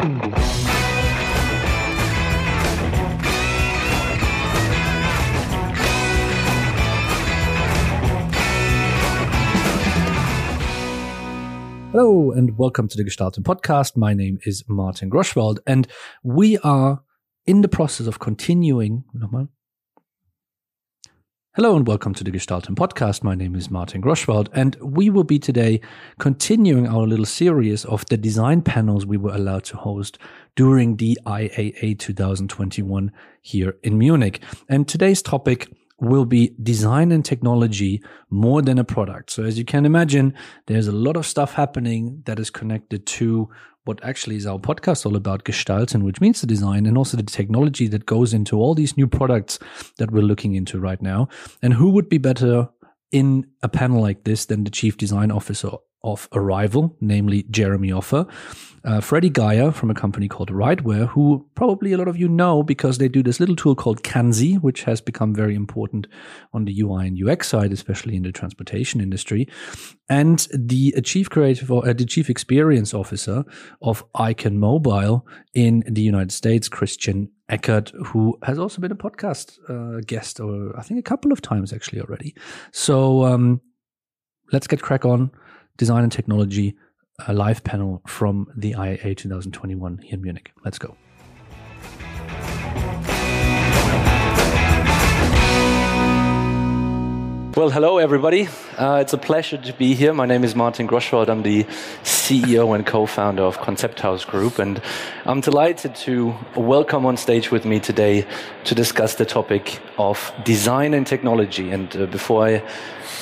Hello and welcome to the Gestalten podcast. My name is Martin Groschwald and we are in the process of continuing. Nochmal. Hello and welcome to the Gestalten podcast. My name is Martin Groschwald and we will be today continuing our little series of the design panels we were allowed to host during the IAA 2021 here in Munich. And today's topic will be design and technology more than a product. So as you can imagine, there's a lot of stuff happening that is connected to what actually is our podcast all about gestalten, which means the design and also the technology that goes into all these new products that we're looking into right now. And who would be better in a panel like this than the chief design officer of Arrival, namely Jeremy Offer. Uh, Freddie Geier from a company called Rightware, who probably a lot of you know because they do this little tool called Kanzi, which has become very important on the UI and UX side, especially in the transportation industry. And the chief creative or uh, the chief experience officer of Icon Mobile in the United States, Christian Eckert, who has also been a podcast uh, guest, or I think a couple of times actually already. So um, let's get crack on design and technology a live panel from the IAA 2021 here in Munich. Let's go. Well, hello, everybody. Uh, it's a pleasure to be here. My name is Martin Groschwald. I'm the CEO and co-founder of Konzepthaus Group, and I'm delighted to welcome on stage with me today to discuss the topic of design and technology. And uh, before I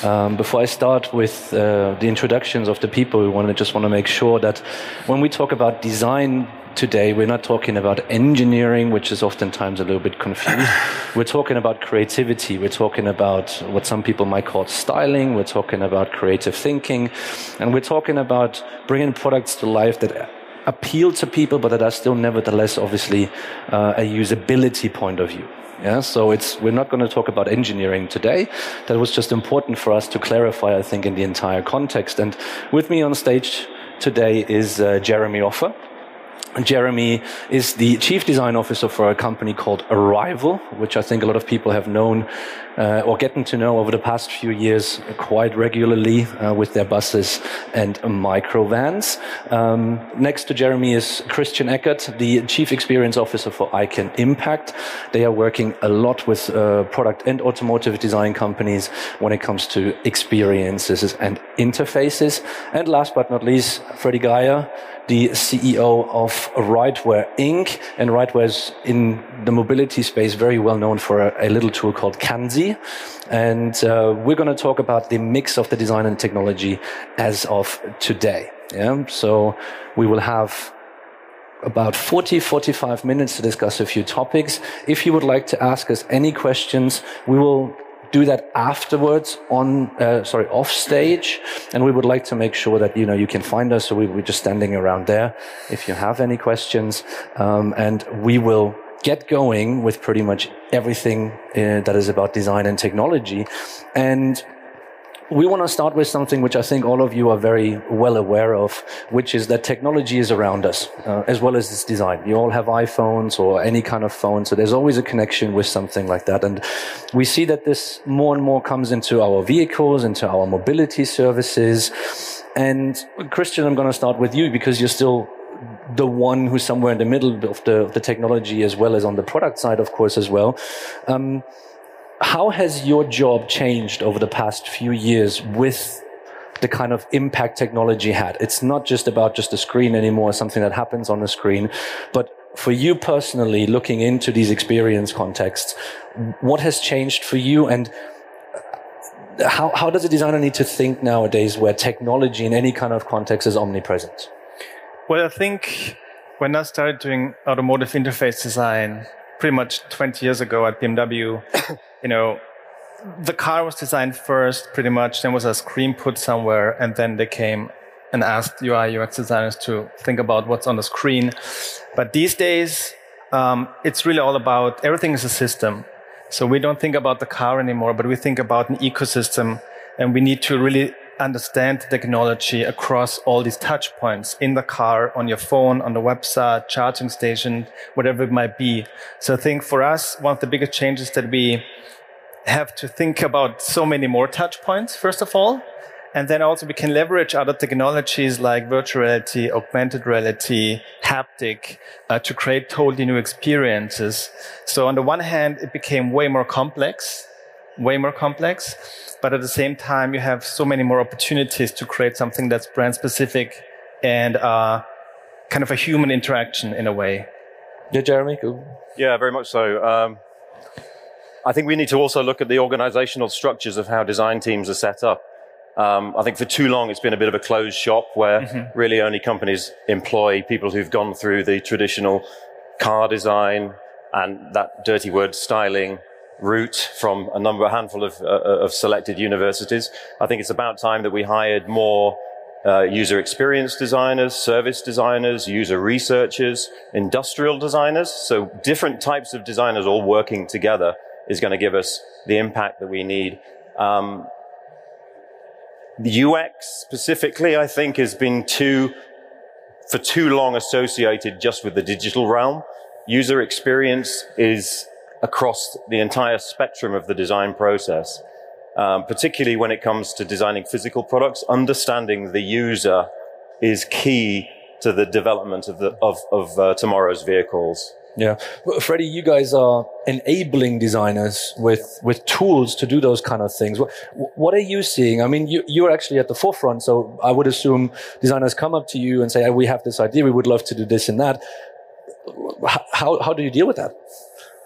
um, before I start with uh, the introductions of the people, we want to just want to make sure that when we talk about design today, we're not talking about engineering, which is oftentimes a little bit confused. we're talking about creativity. We're talking about what some people might call styling. We're talking about creative thinking. And we're talking about bringing products to life that appeal to people, but that are still nevertheless, obviously, uh, a usability point of view. Yeah, so it's we're not going to talk about engineering today. That was just important for us to clarify, I think, in the entire context. And with me on stage today is uh, Jeremy Offer. Jeremy is the chief design officer for a company called Arrival, which I think a lot of people have known uh, or getting to know over the past few years quite regularly uh, with their buses and microvans. Um, next to Jeremy is Christian Eckert, the chief experience officer for Icon Impact. They are working a lot with uh, product and automotive design companies when it comes to experiences and interfaces. And last but not least, Freddie Geier, the CEO of Rightware Inc. And Rightware is in the mobility space very well known for a, a little tool called Kanzi. And uh, we're going to talk about the mix of the design and technology as of today. Yeah. So we will have about 40, 45 minutes to discuss a few topics. If you would like to ask us any questions, we will do that afterwards on uh, sorry off stage. And we would like to make sure that you know you can find us. So we, are just standing around there if you have any questions. Um, and we will get going with pretty much everything uh, that is about design and technology. And we want to start with something which I think all of you are very well aware of, which is that technology is around us, uh, as well as its design. You all have iPhones or any kind of phone, so there's always a connection with something like that. And we see that this more and more comes into our vehicles, into our mobility services. And Christian, I'm going to start with you because you're still the one who's somewhere in the middle of the, of the technology as well as on the product side, of course, as well. Um, how has your job changed over the past few years with the kind of impact technology had? It's not just about just a screen anymore, something that happens on the screen, but for you personally, looking into these experience contexts, what has changed for you and uh, how, how does a designer need to think nowadays where technology in any kind of context is omnipresent? Well, I think when I started doing automotive interface design pretty much 20 years ago at BMW, you know, the car was designed first, pretty much. Then was a screen put somewhere, and then they came and asked UI UX designers to think about what's on the screen. But these days, um, it's really all about everything is a system. So we don't think about the car anymore, but we think about an ecosystem, and we need to really understand technology across all these touch points in the car, on your phone, on the website, charging station, whatever it might be. So I think for us, one of the biggest changes that we have to think about so many more touch points, first of all. And then also we can leverage other technologies like virtual reality, augmented reality, haptic uh, to create totally new experiences. So on the one hand, it became way more complex, way more complex. But at the same time, you have so many more opportunities to create something that's brand specific and uh, kind of a human interaction in a way. Yeah, Jeremy? Yeah, very much so. Um, I think we need to also look at the organizational structures of how design teams are set up. Um, I think for too long it's been a bit of a closed shop where mm-hmm. really only companies employ people who've gone through the traditional car design and that dirty word styling route from a number, a handful of, uh, uh, of selected universities. I think it's about time that we hired more uh, user experience designers, service designers, user researchers, industrial designers. So different types of designers all working together is going to give us the impact that we need. Um, UX specifically, I think, has been too, for too long associated just with the digital realm. User experience is across the entire spectrum of the design process, um, particularly when it comes to designing physical products. Understanding the user is key to the development of the of, of uh, tomorrow's vehicles. Yeah, well, Freddie, you guys are enabling designers with with tools to do those kind of things. What, what are you seeing? I mean, you you're actually at the forefront, so I would assume designers come up to you and say, hey, "We have this idea. We would love to do this and that." How how do you deal with that?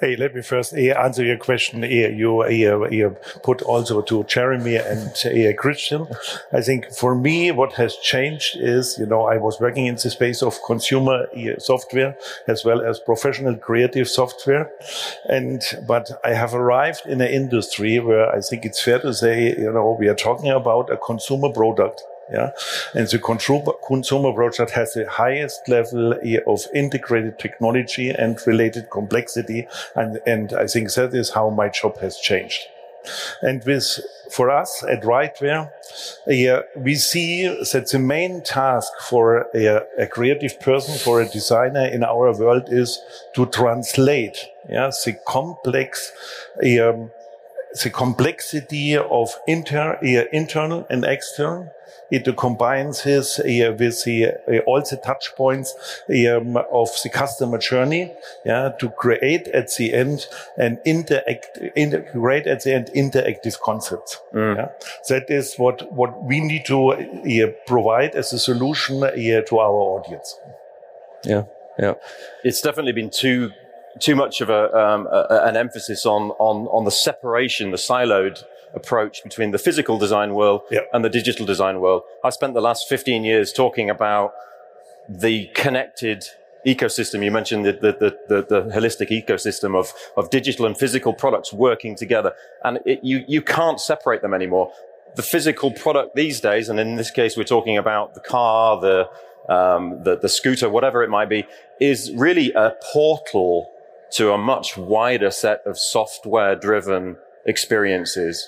Hey, let me first uh, answer your question. Uh, you, uh, you put also to Jeremy and Christian. I think for me, what has changed is, you know, I was working in the space of consumer software as well as professional creative software. And, but I have arrived in an industry where I think it's fair to say, you know, we are talking about a consumer product yeah. And the consumer project has the highest level of integrated technology and related complexity. And, and I think that is how my job has changed. And with, for us at Rightware, uh, we see that the main task for a, a, creative person, for a designer in our world is to translate, yeah, the complex, um, the complexity of inter, uh, internal and external it combines his uh, with the, uh, all the touch points um, of the customer journey, yeah, to create at the end an interact, integrate at the end interactive concepts. Mm. Yeah? That is what what we need to uh, provide as a solution uh, to our audience. Yeah, yeah. It's definitely been too too much of a, um, a, an emphasis on on on the separation, the siloed approach between the physical design world yep. and the digital design world. I spent the last 15 years talking about the connected ecosystem. You mentioned the, the, the, the, holistic ecosystem of, of digital and physical products working together. And it, you, you can't separate them anymore. The physical product these days, and in this case, we're talking about the car, the, um, the, the scooter, whatever it might be, is really a portal to a much wider set of software driven experiences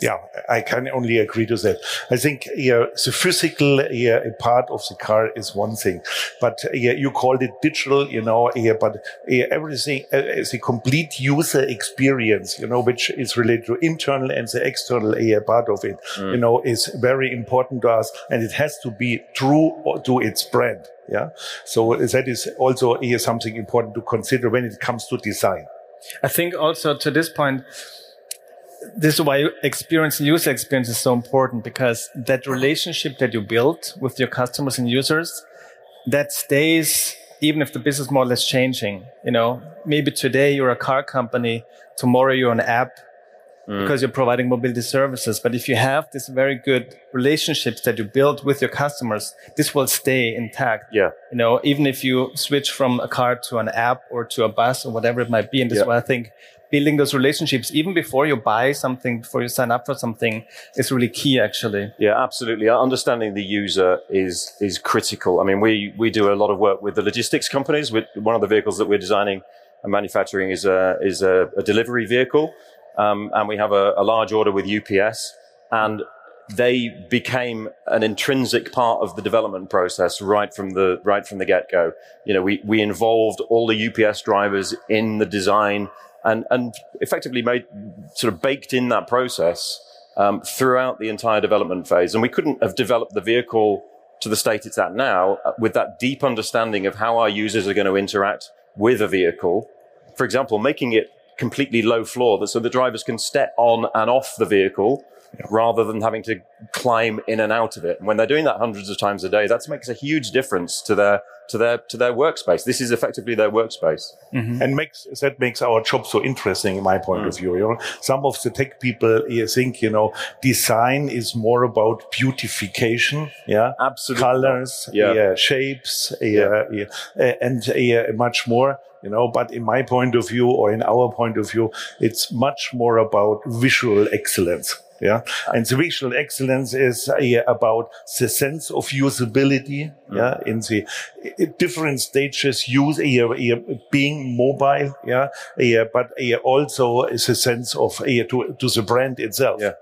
yeah, I can only agree to that. I think yeah, the physical yeah, part of the car is one thing, but yeah, you called it digital, you know, yeah, but yeah, everything is uh, a complete user experience, you know, which is related to internal and the external yeah, part of it, mm. you know, is very important to us, and it has to be true to its brand. Yeah, so that is also yeah, something important to consider when it comes to design. I think also to this point this is why experience and user experience is so important because that relationship that you build with your customers and users that stays even if the business model is changing you know maybe today you're a car company tomorrow you're an app mm. because you're providing mobility services but if you have this very good relationships that you build with your customers this will stay intact yeah you know even if you switch from a car to an app or to a bus or whatever it might be and this yeah. is why i think building those relationships even before you buy something, before you sign up for something is really key actually. Yeah, absolutely. Understanding the user is, is critical. I mean, we, we do a lot of work with the logistics companies. With one of the vehicles that we're designing and manufacturing is a, is a, a delivery vehicle. Um, and we have a, a large order with UPS and they became an intrinsic part of the development process right from the right from the get go. You know, we we involved all the UPS drivers in the design and and effectively made sort of baked in that process um, throughout the entire development phase. And we couldn't have developed the vehicle to the state it's at now uh, with that deep understanding of how our users are going to interact with a vehicle. For example, making it completely low floor so the drivers can step on and off the vehicle yeah. rather than having to climb in and out of it. And when they're doing that hundreds of times a day, that makes a huge difference to their to their to their workspace. This is effectively their workspace, mm-hmm. and makes that makes our job so interesting, in my point mm. of view. You know, some of the tech people you think you know design is more about beautification, yeah, absolutely, colors, yeah, yeah shapes, yeah, yeah, and yeah, much more you know but in my point of view or in our point of view it's much more about visual excellence yeah. And the visual excellence is uh, about the sense of usability. Mm. Yeah. In the uh, different stages, use uh, uh, being mobile. Yeah. But uh, also is a sense of to, to the brand itself. Yeah.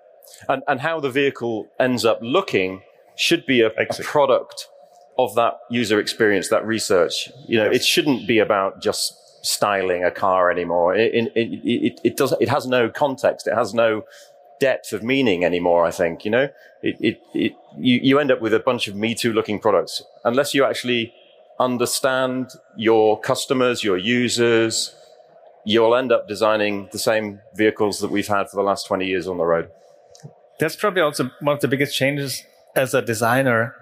And, and how the vehicle ends up looking should be a, a product of that user experience, that research. You know, yes. it shouldn't be about just styling a car anymore. It, it, it, it, does, it has no context. It has no depth of meaning anymore. I think you know it, it, it you, you end up with a bunch of Me Too looking products unless you actually understand your customers, your users. You'll end up designing the same vehicles that we've had for the last 20 years on the road. That's probably also one of the biggest changes as a designer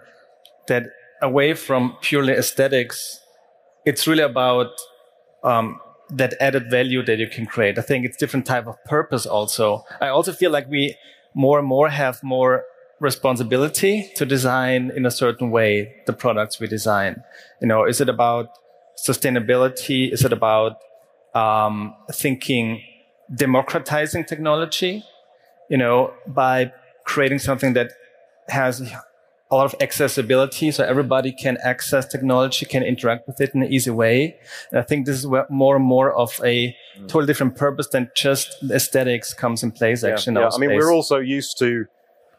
that away from purely aesthetics, it's really about um, that added value that you can create. I think it's different type of purpose also. I also feel like we more and more have more responsibility to design in a certain way the products we design. You know, is it about sustainability? Is it about um, thinking democratizing technology? You know, by creating something that has a lot of accessibility so everybody can access technology, can interact with it in an easy way. And I think this is where more and more of a mm. totally different purpose than just aesthetics comes in place actually. Yeah, yeah. I mean, we're also used to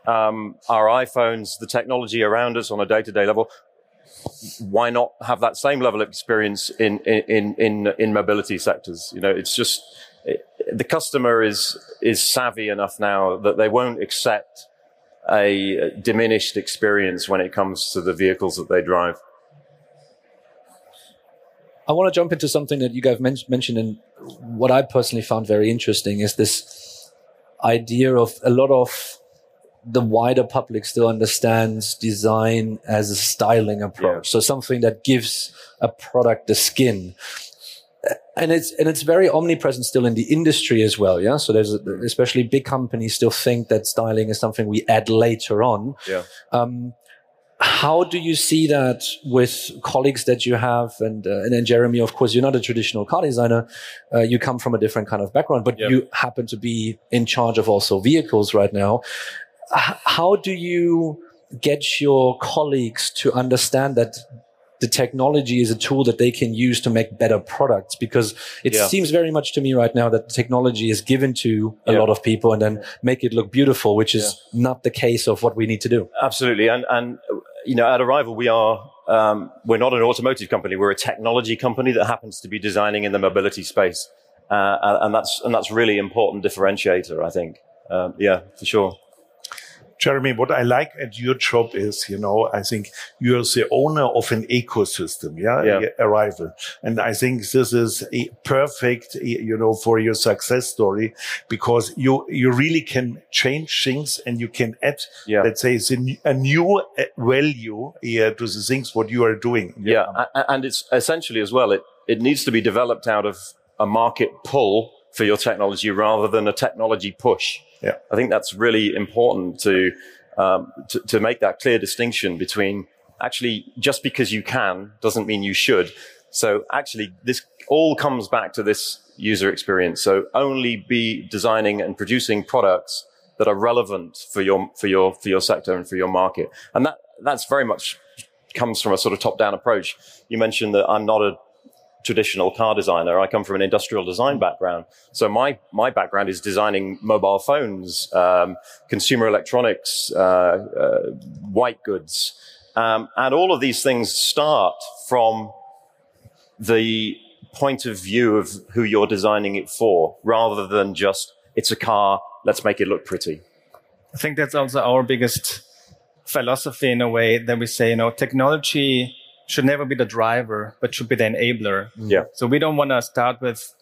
um, our iPhones, the technology around us on a day-to-day level. Why not have that same level of experience in in in in mobility sectors? You know, it's just it, the customer is is savvy enough now that they won't accept a diminished experience when it comes to the vehicles that they drive. I want to jump into something that you guys men- mentioned, and what I personally found very interesting is this idea of a lot of the wider public still understands design as a styling approach. Yeah. So something that gives a product the skin and it's and it's very omnipresent still in the industry as well. Yeah. So there's especially big companies still think that styling is something we add later on. Yeah. Um, how do you see that with colleagues that you have? And uh, and then Jeremy, of course, you're not a traditional car designer. Uh, you come from a different kind of background, but you happen to be in charge of also vehicles right now. H- how do you get your colleagues to understand that the technology is a tool that they can use to make better products because it yeah. seems very much to me right now that technology is given to a yeah. lot of people and then make it look beautiful, which is yeah. not the case of what we need to do. Absolutely. And, and, you know, at Arrival, we are, um, we're not an automotive company. We're a technology company that happens to be designing in the mobility space. Uh, and that's, and that's really important differentiator, I think. Um, yeah, for sure. Jeremy, what I like at your job is, you know, I think you're the owner of an ecosystem, yeah, yeah. Arrival. And I think this is a perfect, you know, for your success story because you, you really can change things and you can add, yeah. let's say, a new uh, value yeah, to the things what you are doing. Yeah. And it's essentially as well, it, it needs to be developed out of a market pull for your technology rather than a technology push. Yeah. I think that's really important to, um, to, to make that clear distinction between actually just because you can doesn't mean you should. So actually this all comes back to this user experience. So only be designing and producing products that are relevant for your, for your, for your sector and for your market. And that, that's very much comes from a sort of top down approach. You mentioned that I'm not a traditional car designer. I come from an industrial design background. So my, my background is designing mobile phones, um, consumer electronics, uh, uh, white goods. Um, and all of these things start from the point of view of who you're designing it for rather than just it's a car, let's make it look pretty. I think that's also our biggest philosophy in a way that we say, you know, technology should never be the driver, but should be the enabler. Yeah. So we don't want to start with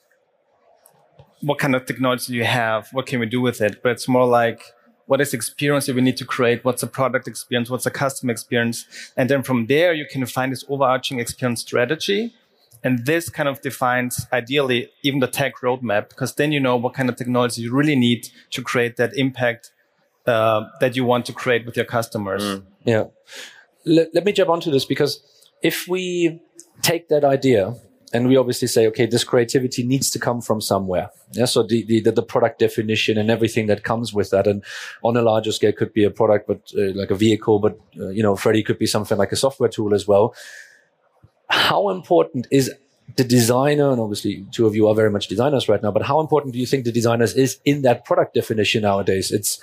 what kind of technology do you have? What can we do with it? But it's more like, what is experience that we need to create? What's the product experience? What's the customer experience? And then from there, you can find this overarching experience strategy. And this kind of defines ideally even the tech roadmap, because then you know what kind of technology you really need to create that impact uh, that you want to create with your customers. Mm. Yeah. Let, let me jump onto this because if we take that idea and we obviously say, okay, this creativity needs to come from somewhere. Yeah. So the, the, the product definition and everything that comes with that. And on a larger scale could be a product, but uh, like a vehicle, but, uh, you know, Freddie could be something like a software tool as well. How important is the designer, and obviously two of you are very much designers right now, but how important do you think the designers is in that product definition nowadays? It's,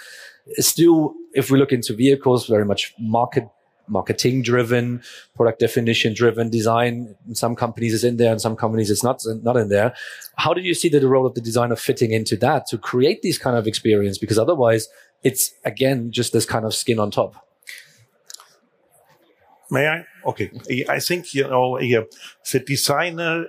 it's still, if we look into vehicles, very much market marketing driven, product definition driven design. In some companies is in there and some companies it's not, not in there. How do you see the role of the designer fitting into that to create these kind of experience? Because otherwise it's again, just this kind of skin on top. May I? Okay. I think, you know, the designer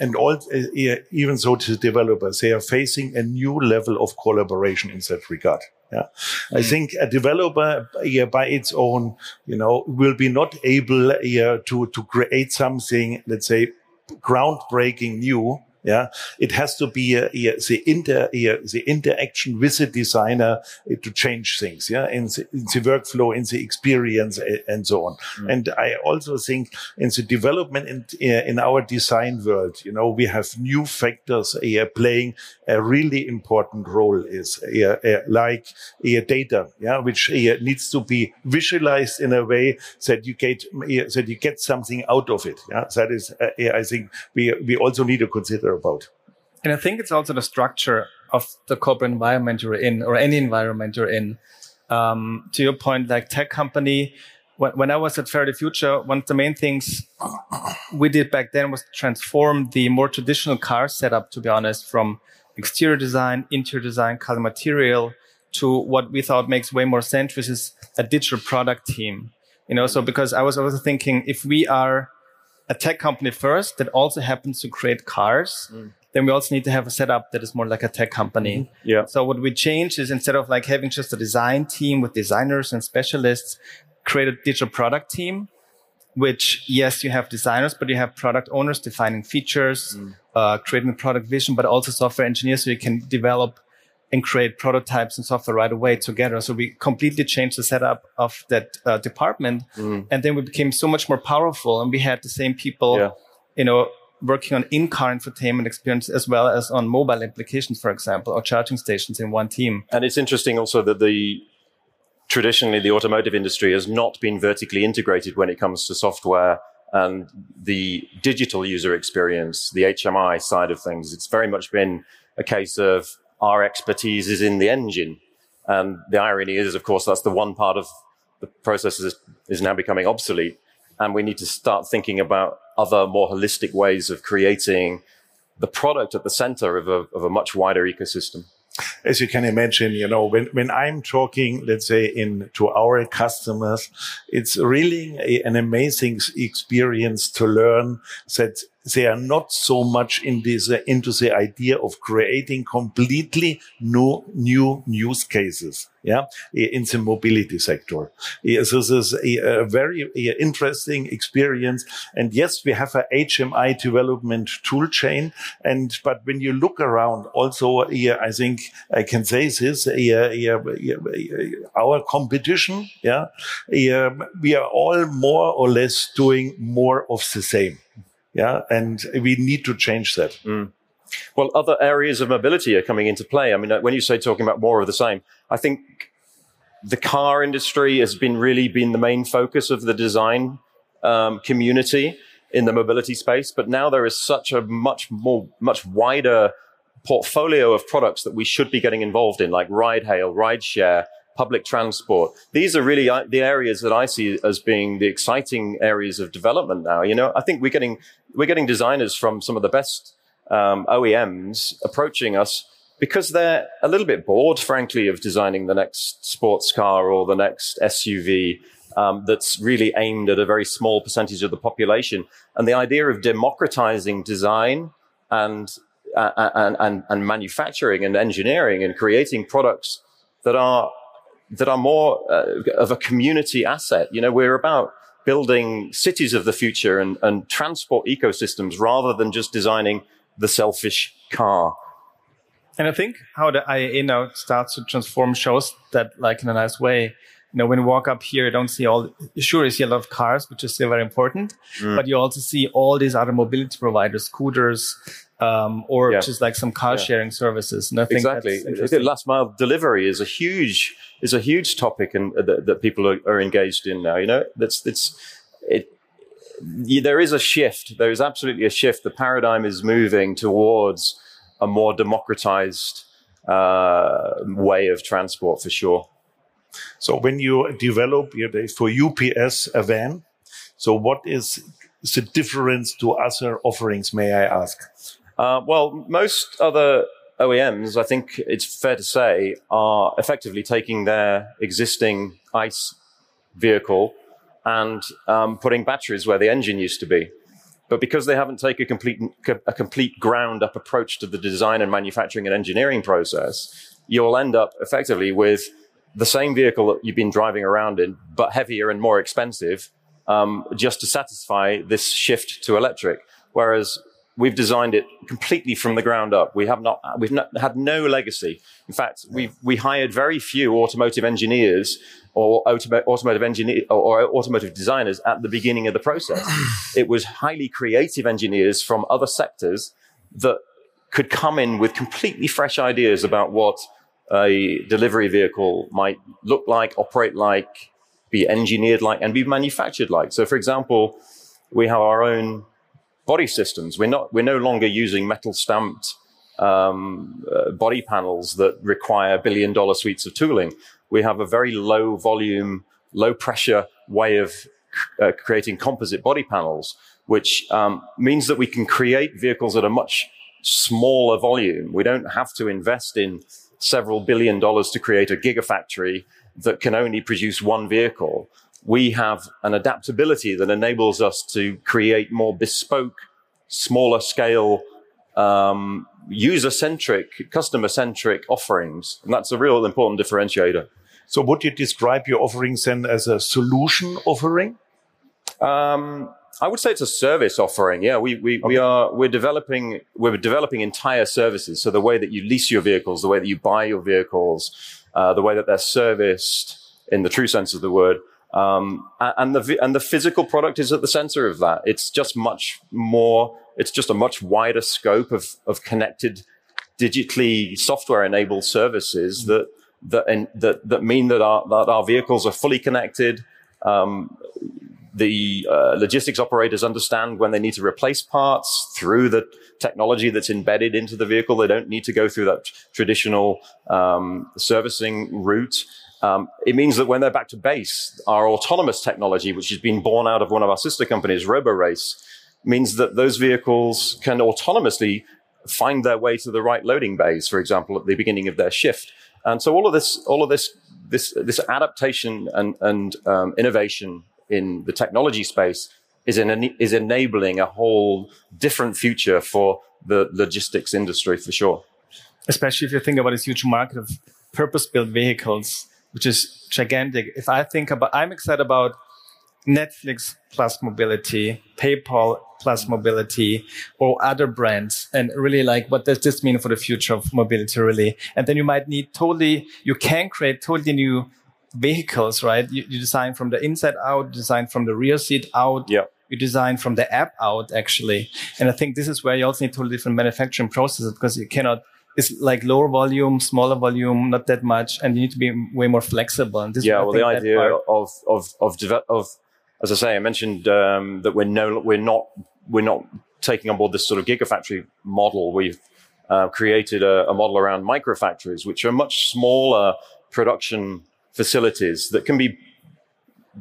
and all, even so to the developers, they are facing a new level of collaboration in that regard. Yeah. Mm. I think a developer yeah, by its own, you know, will be not able yeah, to, to create something, let's say, groundbreaking new yeah, it has to be the inter the interaction with the designer to change things. Yeah, in the, in the workflow, in the experience, and so on. Mm. And I also think in the development in, uh, in our design world, you know, we have new factors uh, playing a really important role. Is like data, yeah, which needs to be visualized in a way that you get that you get something out of it. Yeah, that is, I think we we also need to consider about. And I think it's also the structure of the corporate environment you're in or any environment you're in. Um, to your point, like tech company, when, when I was at Faraday Future, one of the main things we did back then was transform the more traditional car setup, to be honest, from exterior design, interior design, color material to what we thought makes way more sense, which is a digital product team. You know, so because I was also thinking if we are a tech company first that also happens to create cars, mm. then we also need to have a setup that is more like a tech company. Mm-hmm. Yeah. So what we changed is instead of like having just a design team with designers and specialists, create a digital product team, which yes, you have designers, but you have product owners defining features, mm. uh, creating the product vision, but also software engineers so you can develop and create prototypes and software right away together. So we completely changed the setup of that uh, department. Mm. And then we became so much more powerful and we had the same people, yeah. you know, working on in-car infotainment experience as well as on mobile applications, for example, or charging stations in one team. And it's interesting also that the traditionally the automotive industry has not been vertically integrated when it comes to software and the digital user experience, the HMI side of things. It's very much been a case of our expertise is in the engine. And the irony is, of course, that's the one part of the process is, is now becoming obsolete. And we need to start thinking about other more holistic ways of creating the product at the center of a, of a much wider ecosystem as you can imagine, you know, when, when I'm talking, let's say in to our customers, it's really a, an amazing experience to learn that they are not so much in this, uh, into the idea of creating completely new, new use cases. Yeah. In the mobility sector. Yeah, so this is a, a very a interesting experience. And yes, we have a HMI development tool chain. And, but when you look around also, yeah, I think I can say this, yeah, our competition, yeah, we are all more or less doing more of the same. Yeah. And we need to change that. Mm. Well, other areas of mobility are coming into play. I mean, when you say talking about more of the same, I think the car industry has been really been the main focus of the design um, community. in the mobility space, but now there is such a much more, much wider portfolio of products that we should be getting involved in, like ride hail, ride share, public transport. These are really uh, the areas that I see as being the exciting areas of development now. You know, I think we're getting, we're getting designers from some of the best um, OEMs approaching us because they're a little bit bored, frankly, of designing the next sports car or the next SUV um, that's really aimed at a very small percentage of the population. And the idea of democratizing design and uh, and, and, and manufacturing and engineering and creating products that are that are more uh, of a community asset. You know, we're about building cities of the future and, and transport ecosystems rather than just designing the selfish car. And I think how the IAA now starts to transform shows that like in a nice way you know, when you walk up here, you don't see all, sure, you see a lot of cars, which is still very important, mm. but you also see all these other mobility providers, scooters, um, or yeah. just like some car yeah. sharing services. And I think exactly. Last mile delivery is a huge, is a huge topic and uh, that, that, people are, are, engaged in now. You know, that's, it's, it, there is a shift. There is absolutely a shift. The paradigm is moving towards a more democratized, uh, way of transport for sure. So when you develop for UPS a van, so what is the difference to other offerings, may I ask? Uh, well, most other OEMs, I think it's fair to say, are effectively taking their existing ICE vehicle and um, putting batteries where the engine used to be. But because they haven't taken a complete, a complete ground up approach to the design and manufacturing and engineering process, you'll end up effectively with the same vehicle that you've been driving around in, but heavier and more expensive, um, just to satisfy this shift to electric. Whereas we've designed it completely from the ground up. We have not, we've not, had no legacy. In fact, we we hired very few automotive engineers or automotive engineer or automotive designers at the beginning of the process. it was highly creative engineers from other sectors that could come in with completely fresh ideas about what a delivery vehicle might look like, operate like, be engineered like, and be manufactured like. So, for example, we have our own body systems. We're not, we're no longer using metal stamped um, uh, body panels that require billion dollar suites of tooling. We have a very low volume, low pressure way of uh, creating composite body panels, which um, means that we can create vehicles at a much smaller volume. We don't have to invest in several billion dollars to create a gigafactory that can only produce one vehicle. We have an adaptability that enables us to create more bespoke, smaller scale, um, user centric, customer centric offerings. And that's a real important differentiator. So would you describe your offerings then as a solution offering? Um, I would say it's a service offering. Yeah, we, we, okay. we are, we're developing, we're developing entire services. So the way that you lease your vehicles, the way that you buy your vehicles, uh, the way that they're serviced in the true sense of the word. Um, and the, and the physical product is at the center of that. It's just much more, it's just a much wider scope of, of connected, digitally software enabled services that, that, that, that mean that our, that our vehicles are fully connected. Um, the uh, logistics operators understand when they need to replace parts through the technology that's embedded into the vehicle. They don't need to go through that traditional um, servicing route. Um, it means that when they're back to base, our autonomous technology, which has been born out of one of our sister companies, RoboRace, means that those vehicles can autonomously find their way to the right loading bays, for example, at the beginning of their shift. And so all of this, all of this, this, this adaptation and, and um, innovation in the technology space is, is enabling a whole different future for the logistics industry for sure. Especially if you think about this huge market of purpose built vehicles, which is gigantic. If I think about, I'm excited about Netflix plus mobility, PayPal plus mobility, or other brands, and really like what does this mean for the future of mobility, really? And then you might need totally, you can create totally new vehicles, right? You, you design from the inside out, design from the rear seat out. Yeah. You design from the app out, actually. And I think this is where you also need totally different manufacturing processes because you cannot, it's like lower volume, smaller volume, not that much. And you need to be way more flexible. And this yeah, well, the idea of, of, of, of as I say, I mentioned um, that we're no, we're not, we're not taking on board this sort of gigafactory model. We've uh, created a, a, model around microfactories, which are much smaller production facilities that can be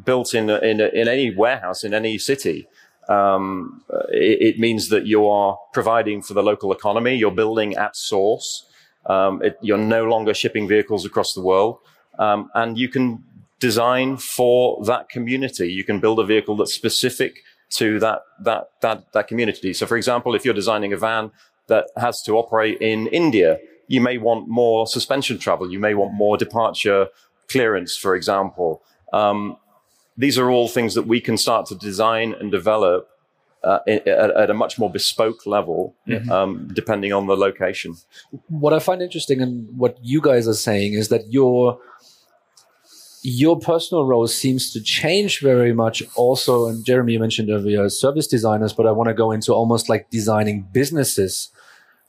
built in in, in any warehouse in any city. Um, it, it, means that you are providing for the local economy. You're building at source. Um, it, you're no longer shipping vehicles across the world, um, and you can design for that community. You can build a vehicle that's specific to that that that that community. So, for example, if you're designing a van that has to operate in India, you may want more suspension travel. You may want more departure clearance, for example. Um, these are all things that we can start to design and develop uh, at, at, a much more bespoke level, mm-hmm. um, depending on the location. What I find interesting in what you guys are saying is that your your personal role seems to change very much. Also, and Jeremy you mentioned earlier service designers, but I want to go into almost like designing businesses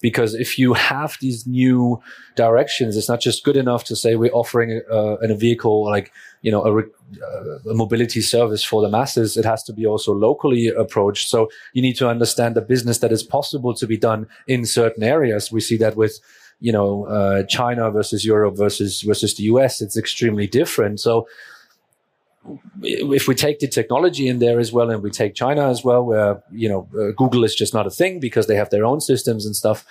because if you have these new directions, it's not just good enough to say we're offering a, a vehicle like you know a, uh, a, mobility service for the masses. It has to be also locally approached. So you need to understand the business that is possible to be done in certain areas. We see that with you know uh, China versus Europe versus versus the US. It's extremely different. So if we take the technology in there as well and we take China as well, where, you know, uh, Google is just not a thing because they have their own systems and stuff.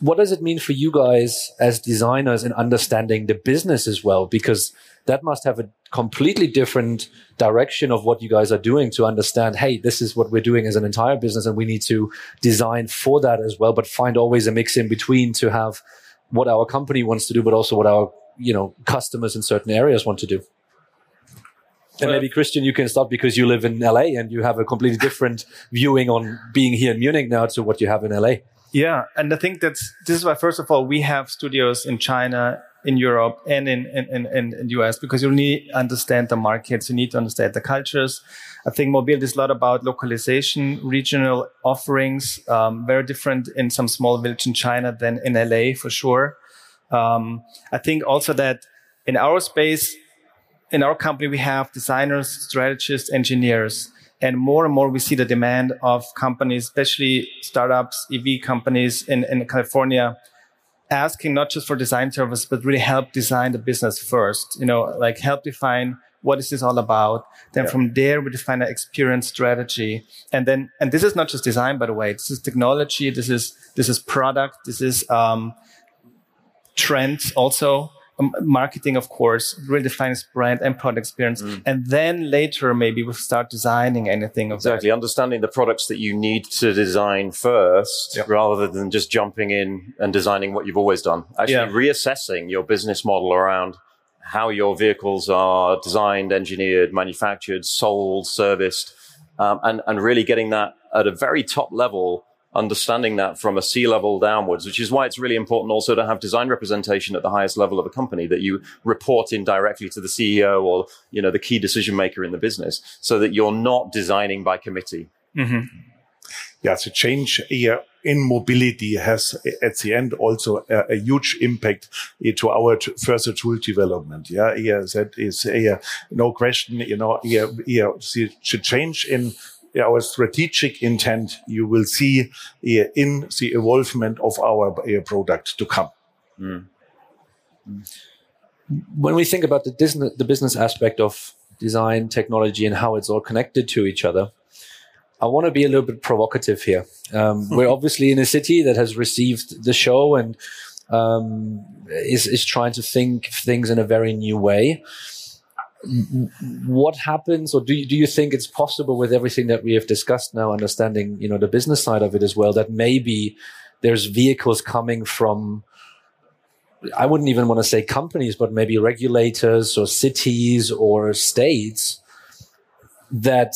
What does it mean for you guys as designers in understanding the business as well? Because that must have a completely different direction of what you guys are doing to understand, hey, this is what we're doing as an entire business and we need to design for that as well, but find always a mix in between to have what our company wants to do, but also what our, you know, customers in certain areas want to do. And maybe Christian, you can start because you live in LA and you have a completely different viewing on being here in Munich now to what you have in LA. Yeah, and I think that's this is why first of all we have studios in China, in Europe, and in in, in, in US because you need to understand the markets, you need to understand the cultures. I think mobility is a lot about localization, regional offerings, um, very different in some small village in China than in LA for sure. Um, I think also that in our space in our company, we have designers, strategists, engineers. And more and more we see the demand of companies, especially startups, EV companies in, in California, asking not just for design service, but really help design the business first. You know, like help define what is this all about. Then yeah. from there, we define an experience strategy. And then, and this is not just design, by the way. This is technology. This is, this is product. This is, um, trends also. Um, marketing, of course, really defines brand and product experience. Mm. And then later, maybe we'll start designing anything of exactly. That. Understanding the products that you need to design first rather than just jumping in and designing what you've always done. Actually yeah. reassessing your business model around how your vehicles are designed, engineered, manufactured, sold, serviced, um, and, and really getting that at a very top level understanding that from a C level downwards, which is why it's really important also to have design representation at the highest level of a company that you report in directly to the CEO or, you know, the key decision maker in the business so that you're not designing by committee. Mm-hmm. Yeah, the change here in mobility has at the end also a, a huge impact to our t- further tool development. Yeah, yeah, that is uh, no question. You know, yeah, yeah, the change in our strategic intent you will see in the evolvement of our product to come. Mm. When we think about the business, the business aspect of design, technology, and how it's all connected to each other, I want to be a little bit provocative here. Um, we're obviously in a city that has received the show and um, is is trying to think things in a very new way what happens or do you, do you think it's possible with everything that we have discussed now understanding you know the business side of it as well that maybe there's vehicles coming from i wouldn't even want to say companies but maybe regulators or cities or states that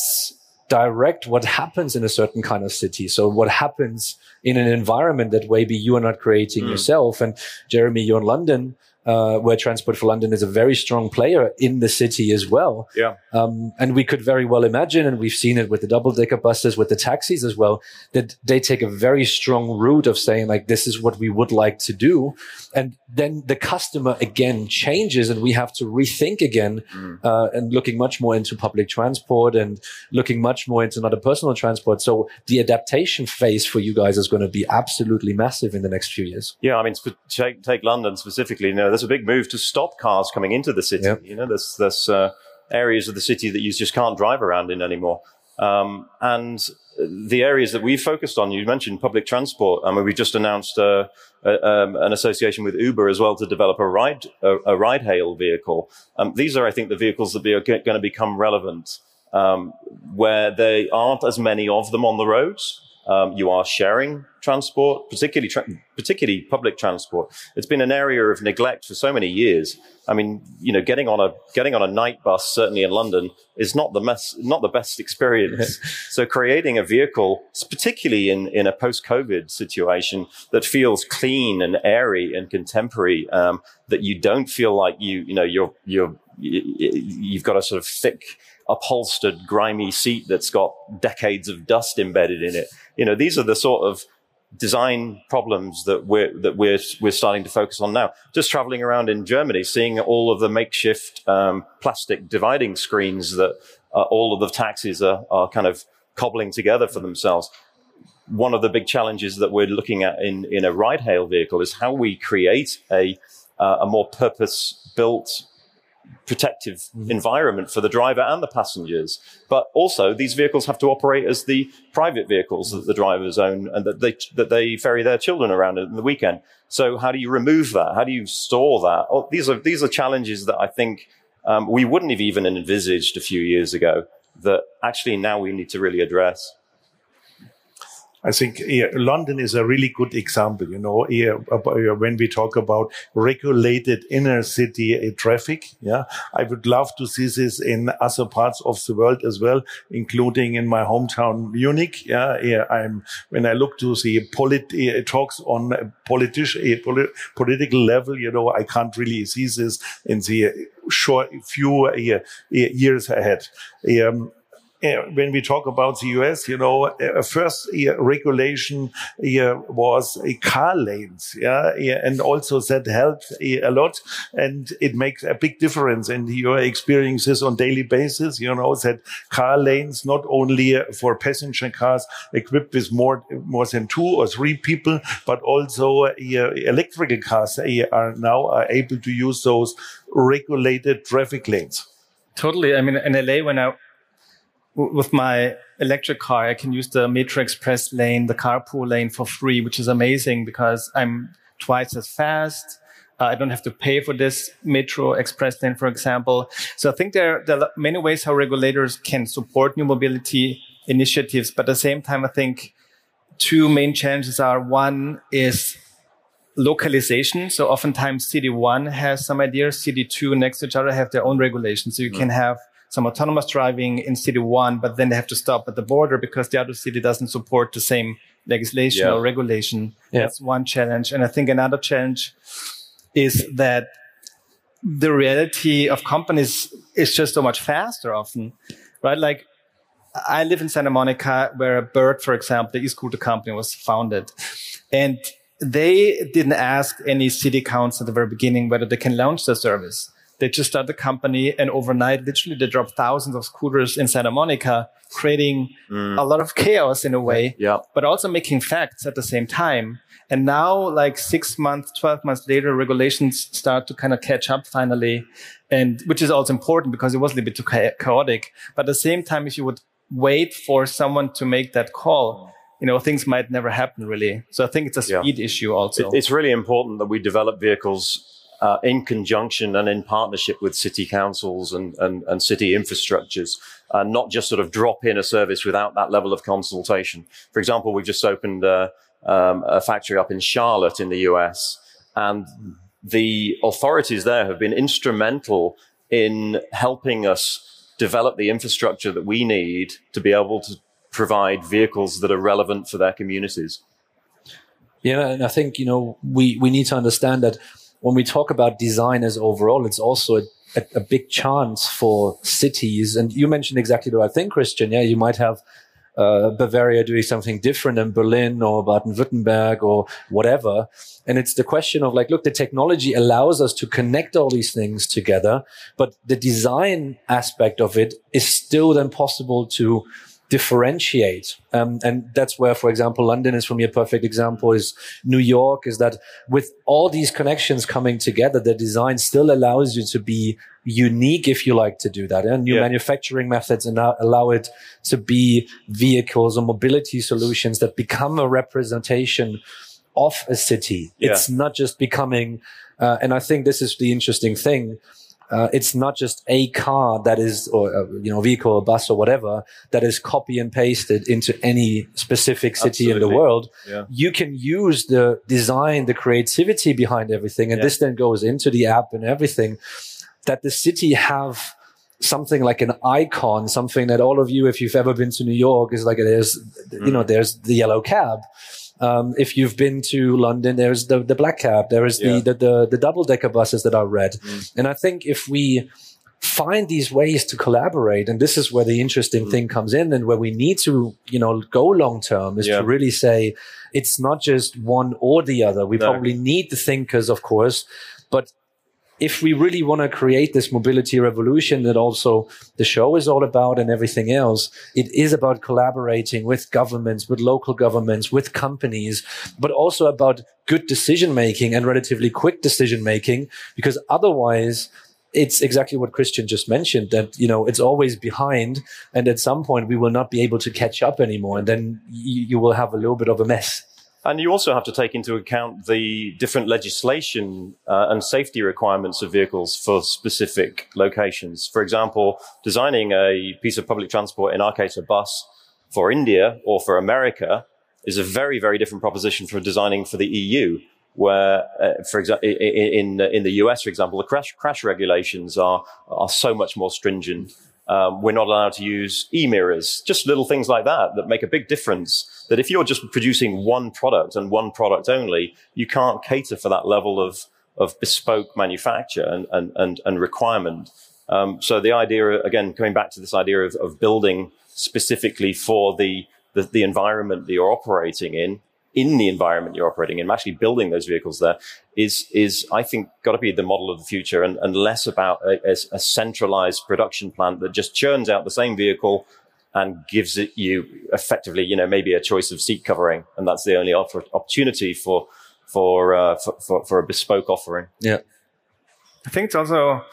direct what happens in a certain kind of city so what happens in an environment that maybe you are not creating mm. yourself and jeremy you're in london uh, where Transport for London is a very strong player in the city as well. Yeah. Um, and we could very well imagine, and we've seen it with the double decker buses, with the taxis as well, that they take a very strong route of saying like, this is what we would like to do. And then the customer again changes and we have to rethink again, mm. uh, and looking much more into public transport and looking much more into another personal transport. So the adaptation phase for you guys is going to be absolutely massive in the next few years. Yeah. I mean, take, take London specifically, you know, there's a big move to stop cars coming into the city. Yep. You know, there's there's uh, areas of the city that you just can't drive around in anymore. Um, and the areas that we focused on, you mentioned public transport. I mean, we just announced uh, a, um, an association with Uber as well to develop a ride a, a ride hail vehicle. Um, these are, I think, the vehicles that are going to become relevant, um, where there aren't as many of them on the roads. Um, you are sharing transport, particularly tra- particularly public transport. It's been an area of neglect for so many years. I mean, you know, getting on a getting on a night bus, certainly in London, is not the mess, not the best experience. so, creating a vehicle, particularly in in a post COVID situation, that feels clean and airy and contemporary, um, that you don't feel like you you know you're you're you've got a sort of thick upholstered, grimy seat that's got decades of dust embedded in it. You know, these are the sort of design problems that we're that we're we're starting to focus on now. Just traveling around in Germany, seeing all of the makeshift um, plastic dividing screens that uh, all of the taxis are, are kind of cobbling together for themselves. One of the big challenges that we're looking at in in a ride hail vehicle is how we create a uh, a more purpose built protective mm-hmm. environment for the driver and the passengers. But also, these vehicles have to operate as the private vehicles that the drivers own and that they that they ferry their children around in the weekend. So, how do you remove that? How do you store that? Oh, these are these are challenges that I think um, we wouldn't have even envisaged a few years ago. That actually now we need to really address. I think yeah, London is a really good example. You know, yeah, when we talk about regulated inner city uh, traffic, yeah, I would love to see this in other parts of the world as well, including in my hometown Munich. Yeah, yeah I'm when I look to the polit uh, talks on politician uh, political level, you know, I can't really see this in the short few years ahead. Um, when we talk about the US, you know, uh, first uh, regulation uh, was car lanes, yeah, and also that helped a lot, and it makes a big difference. And you are experiencing this on daily basis, you know, that car lanes not only for passenger cars equipped with more more than two or three people, but also electrical cars are now are able to use those regulated traffic lanes. Totally. I mean, in LA, when I with my electric car, I can use the Metro Express lane, the carpool lane for free, which is amazing because I'm twice as fast. Uh, I don't have to pay for this Metro Express lane, for example. So I think there, there are many ways how regulators can support new mobility initiatives. But at the same time, I think two main challenges are one is localization. So oftentimes city one has some ideas, city two next to each other have their own regulations. So you mm. can have some autonomous driving in city one, but then they have to stop at the border because the other city doesn't support the same legislation yeah. or regulation. Yeah. That's one challenge. And I think another challenge is that the reality of companies is just so much faster often, right? Like I live in Santa Monica where a Bird, for example, the e-scooter company was founded and they didn't ask any city council at the very beginning whether they can launch the service. They just started the company and overnight, literally, they dropped thousands of scooters in Santa Monica, creating mm. a lot of chaos in a way, yeah. but also making facts at the same time. And now, like six months, 12 months later, regulations start to kind of catch up finally. And which is also important because it was a little bit too chaotic. But at the same time, if you would wait for someone to make that call, you know, things might never happen really. So I think it's a speed yeah. issue also. It's really important that we develop vehicles uh, in conjunction and in partnership with city councils and, and, and city infrastructures, uh, not just sort of drop in a service without that level of consultation. For example, we've just opened a, um, a factory up in Charlotte in the US, and the authorities there have been instrumental in helping us develop the infrastructure that we need to be able to provide vehicles that are relevant for their communities. Yeah, and I think you know we we need to understand that when we talk about designers overall, it's also a, a, a big chance for cities. And you mentioned exactly the right thing, Christian. Yeah, you might have uh, Bavaria doing something different than Berlin or Baden-Württemberg or whatever. And it's the question of like, look, the technology allows us to connect all these things together, but the design aspect of it is still then possible to differentiate. Um, and that's where, for example, London is for me a perfect example is New York is that with all these connections coming together, the design still allows you to be unique if you like to do that. And new yeah. manufacturing methods and allow it to be vehicles or mobility solutions that become a representation of a city. Yeah. It's not just becoming, uh, and I think this is the interesting thing uh, it's not just a car that is, or uh, you know, vehicle, or bus, or whatever that is copy and pasted into any specific city Absolutely. in the world. Yeah. You can use the design, the creativity behind everything, and yeah. this then goes into the app and everything. That the city have something like an icon, something that all of you, if you've ever been to New York, is like there's, mm. you know, mm. there's the yellow cab. Um, if you've been to London, there's the, the black cab, there is yeah. the, the, the, the double decker buses that are red. Mm. And I think if we find these ways to collaborate, and this is where the interesting mm. thing comes in and where we need to, you know, go long term is yeah. to really say it's not just one or the other. We no. probably need the thinkers, of course, but if we really want to create this mobility revolution that also the show is all about and everything else, it is about collaborating with governments, with local governments, with companies, but also about good decision making and relatively quick decision making, because otherwise it's exactly what Christian just mentioned that, you know, it's always behind. And at some point we will not be able to catch up anymore. And then you, you will have a little bit of a mess. And you also have to take into account the different legislation uh, and safety requirements of vehicles for specific locations. For example, designing a piece of public transport, in our case, a bus for India or for America is a very, very different proposition from designing for the EU, where, uh, for example, in, in the US, for example, the crash, crash regulations are, are so much more stringent. Um, we're not allowed to use e-mirrors, just little things like that that make a big difference. That if you're just producing one product and one product only, you can't cater for that level of, of bespoke manufacture and, and, and, and requirement. Um, so the idea, again, coming back to this idea of, of building specifically for the, the, the environment that you're operating in, in the environment you're operating in, actually building those vehicles there is, is I think, got to be the model of the future and, and less about a, a, centralized production plant that just churns out the same vehicle and gives it you effectively, you know, maybe a choice of seat covering. And that's the only offer, opportunity for, for, uh, for, for, for a bespoke offering. Yeah. I think it's also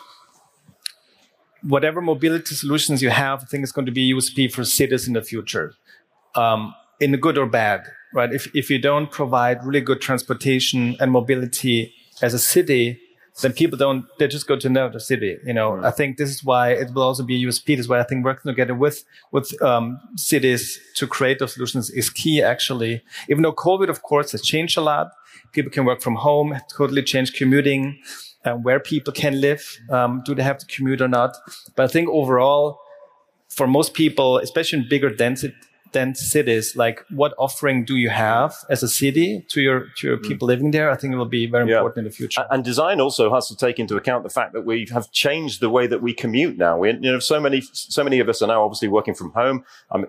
whatever mobility solutions you have, I think it's going to be USP for cities in the future, um, in good or bad right? If, if you don't provide really good transportation and mobility as a city, then people don't, they just go to another city. You know, mm. I think this is why it will also be a USP. This is why I think working together with, with, um, cities to create those solutions is key, actually. Even though COVID, of course, has changed a lot. People can work from home, totally changed commuting, and where people can live. Um, do they have to commute or not? But I think overall, for most people, especially in bigger density, dense cities, like what offering do you have as a city to your to your mm. people mm. living there? I think it will be very yeah. important in the future. And design also has to take into account the fact that we have changed the way that we commute now. We, you know, so many so many of us are now obviously working from home. I'm,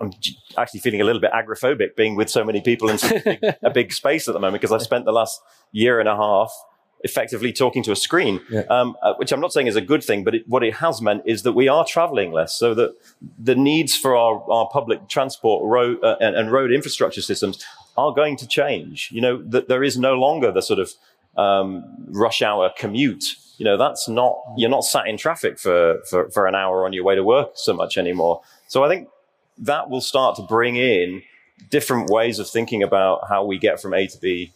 I'm actually feeling a little bit agoraphobic being with so many people in a big, a big space at the moment because I spent the last year and a half effectively talking to a screen, yeah. um, uh, which I'm not saying is a good thing, but it, what it has meant is that we are traveling less, so that the needs for our, our public transport road uh, and, and, road infrastructure systems are going to change. You know, that there is no longer the sort of um, rush hour commute. You know, that's not you're not sat in traffic for, for for an hour on your way to work so much anymore. So I think that will start to bring in different ways of thinking about how we get from A to B.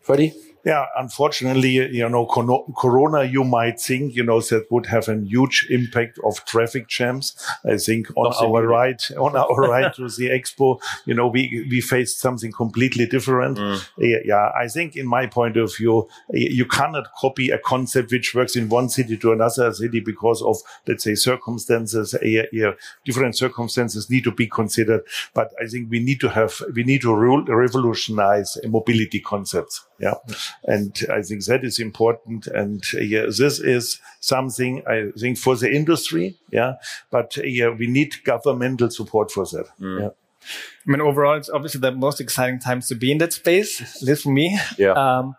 Freddie? Yeah, unfortunately, you know, Corona, you might think, you know, that would have a huge impact of traffic jams. I think on our ride, on our ride to the expo, you know, we, we faced something completely different. Mm. Yeah, I think in my point of view, you cannot copy a concept which works in one city to another city because of, let's say, circumstances, yeah, different circumstances need to be considered. But I think we need to have, we need to revolutionize mobility concepts. Yeah. And I think that is important. And uh, yeah, this is something I think for the industry. Yeah. But uh, yeah, we need governmental support for that. Mm. Yeah. I mean, overall, it's obviously the most exciting times to be in that space, at least for me. Yeah. Um,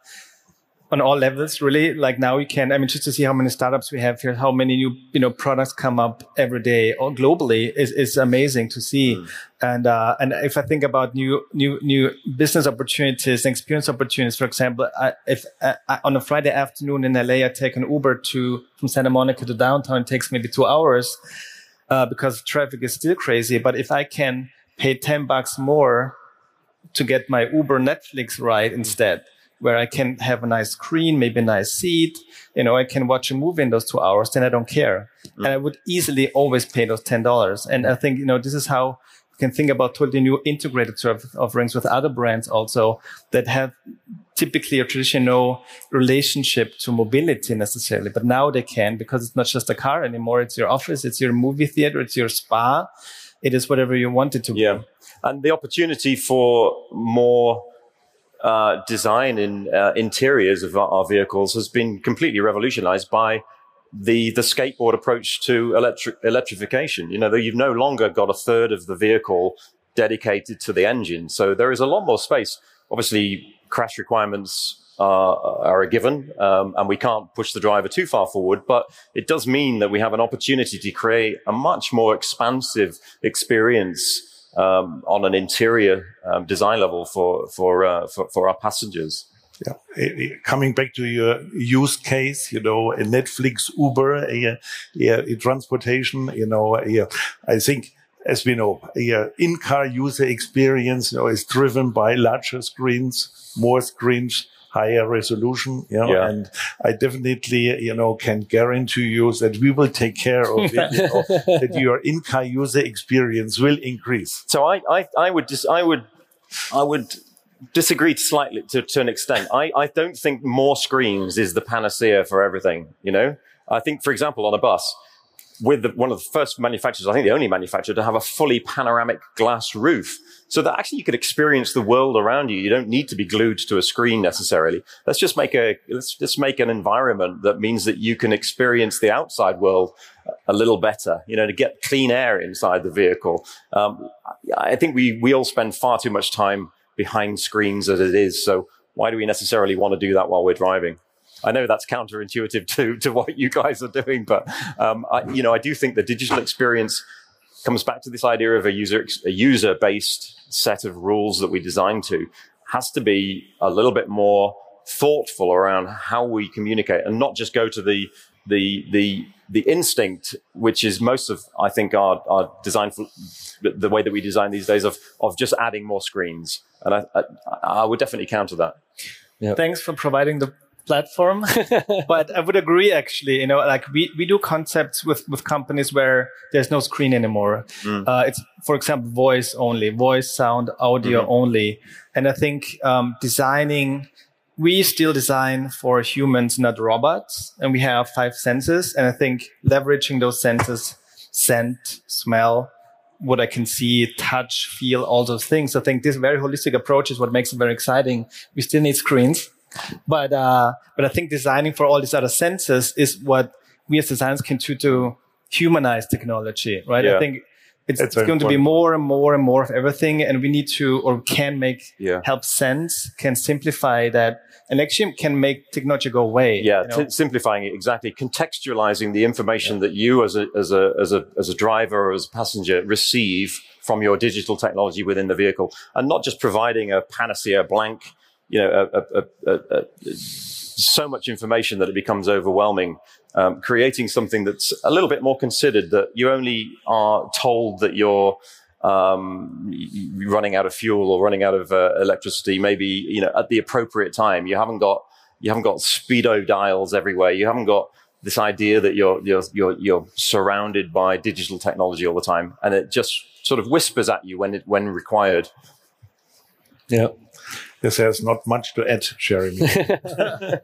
on all levels, really. Like now we can, I mean, just to see how many startups we have here, how many new, you know, products come up every day or globally is, is amazing to see. Mm. And, uh, and if I think about new, new, new business opportunities and experience opportunities, for example, I, if I, on a Friday afternoon in LA, I take an Uber to, from Santa Monica to downtown, it takes maybe two hours, uh, because traffic is still crazy. But if I can pay 10 bucks more to get my Uber Netflix ride instead, where I can have a nice screen, maybe a nice seat. You know, I can watch a movie in those two hours, then I don't care. Mm. And I would easily always pay those $10. And I think, you know, this is how you can think about totally new integrated service offerings with other brands also that have typically a traditional relationship to mobility necessarily. But now they can because it's not just a car anymore. It's your office. It's your movie theater. It's your spa. It is whatever you want it to yeah. be. And the opportunity for more uh, design in uh, interiors of our, vehicles has been completely revolutionized by the the skateboard approach to electrification. You know, you've no longer got a third of the vehicle dedicated to the engine, so there is a lot more space. Obviously, crash requirements uh, are a given, um, and we can't push the driver too far forward. But it does mean that we have an opportunity to create a much more expansive experience um, on an interior um, design level for for, uh, for, for our passengers. Yeah, coming back to your use case, you know, a Netflix, Uber, a yeah, transportation, you know, I think as we know, a in-car user experience, you know, is driven by larger screens, more screens, higher resolution. You know, yeah. and I definitely, you know, can guarantee you that we will take care of it, you know, that your in-car user experience will increase. So I, I, I would just, I would, I would disagree slightly to, to an extent. I, I don't think more screens is the panacea for everything. You know, I think, for example, on a bus, with the, one of the first manufacturers, I think the only manufacturer to have a fully panoramic glass roof. So that actually you could experience the world around you. You don't need to be glued to a screen necessarily. Let's just make a, let's just make an environment that means that you can experience the outside world a little better, you know, to get clean air inside the vehicle. Um, I think we, we all spend far too much time behind screens as it is. So why do we necessarily want to do that while we're driving? I know that's counterintuitive to to what you guys are doing, but um, I, you know, I do think the digital experience comes back to this idea of a user a user based set of rules that we design to has to be a little bit more thoughtful around how we communicate and not just go to the the the the instinct, which is most of I think our our design the way that we design these days of of just adding more screens, and I I, I would definitely counter that. Yeah. Thanks for providing the platform. but I would agree, actually, you know, like we, we do concepts with, with companies where there's no screen anymore. Mm. Uh, it's, for example, voice only, voice, sound, audio mm-hmm. only. And I think, um, designing, we still design for humans, not robots. And we have five senses. And I think leveraging those senses, scent, smell, what I can see, touch, feel, all those things. I think this very holistic approach is what makes it very exciting. We still need screens but uh, but I think designing for all these other senses is what we as designers can do to humanize technology, right? Yeah. I think it's, it's going important. to be more and more and more of everything, and we need to or can make yeah. help sense, can simplify that, and actually can make technology go away. Yeah, you know? t- simplifying it exactly, contextualizing the information yeah. that you as a as a as a as a driver or as a passenger receive from your digital technology within the vehicle, and not just providing a panacea blank you know, a, a, a, so much information that it becomes overwhelming. Um, creating something that's a little bit more considered that you only are told that you're um, running out of fuel or running out of uh, electricity, maybe you know at the appropriate time. You haven't got you haven't got speedo dials everywhere. You haven't got this idea that you're you're you're, you're surrounded by digital technology all the time, and it just sort of whispers at you when it when required. Yeah. This has not much to add, Jeremy.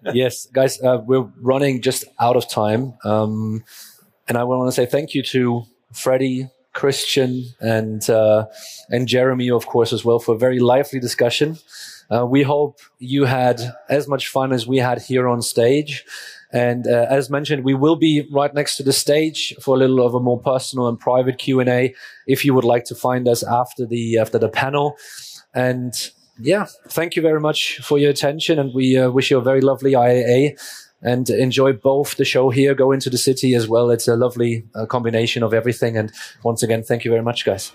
yes, guys, uh, we're running just out of time. Um, and I want to say thank you to Freddie, Christian, and uh, and Jeremy, of course, as well, for a very lively discussion. Uh, we hope you had as much fun as we had here on stage. And uh, as mentioned, we will be right next to the stage for a little of a more personal and private Q and A. If you would like to find us after the after the panel, and yeah, thank you very much for your attention, and we uh, wish you a very lovely IAA and enjoy both the show here, go into the city as well. It's a lovely uh, combination of everything. And once again, thank you very much, guys.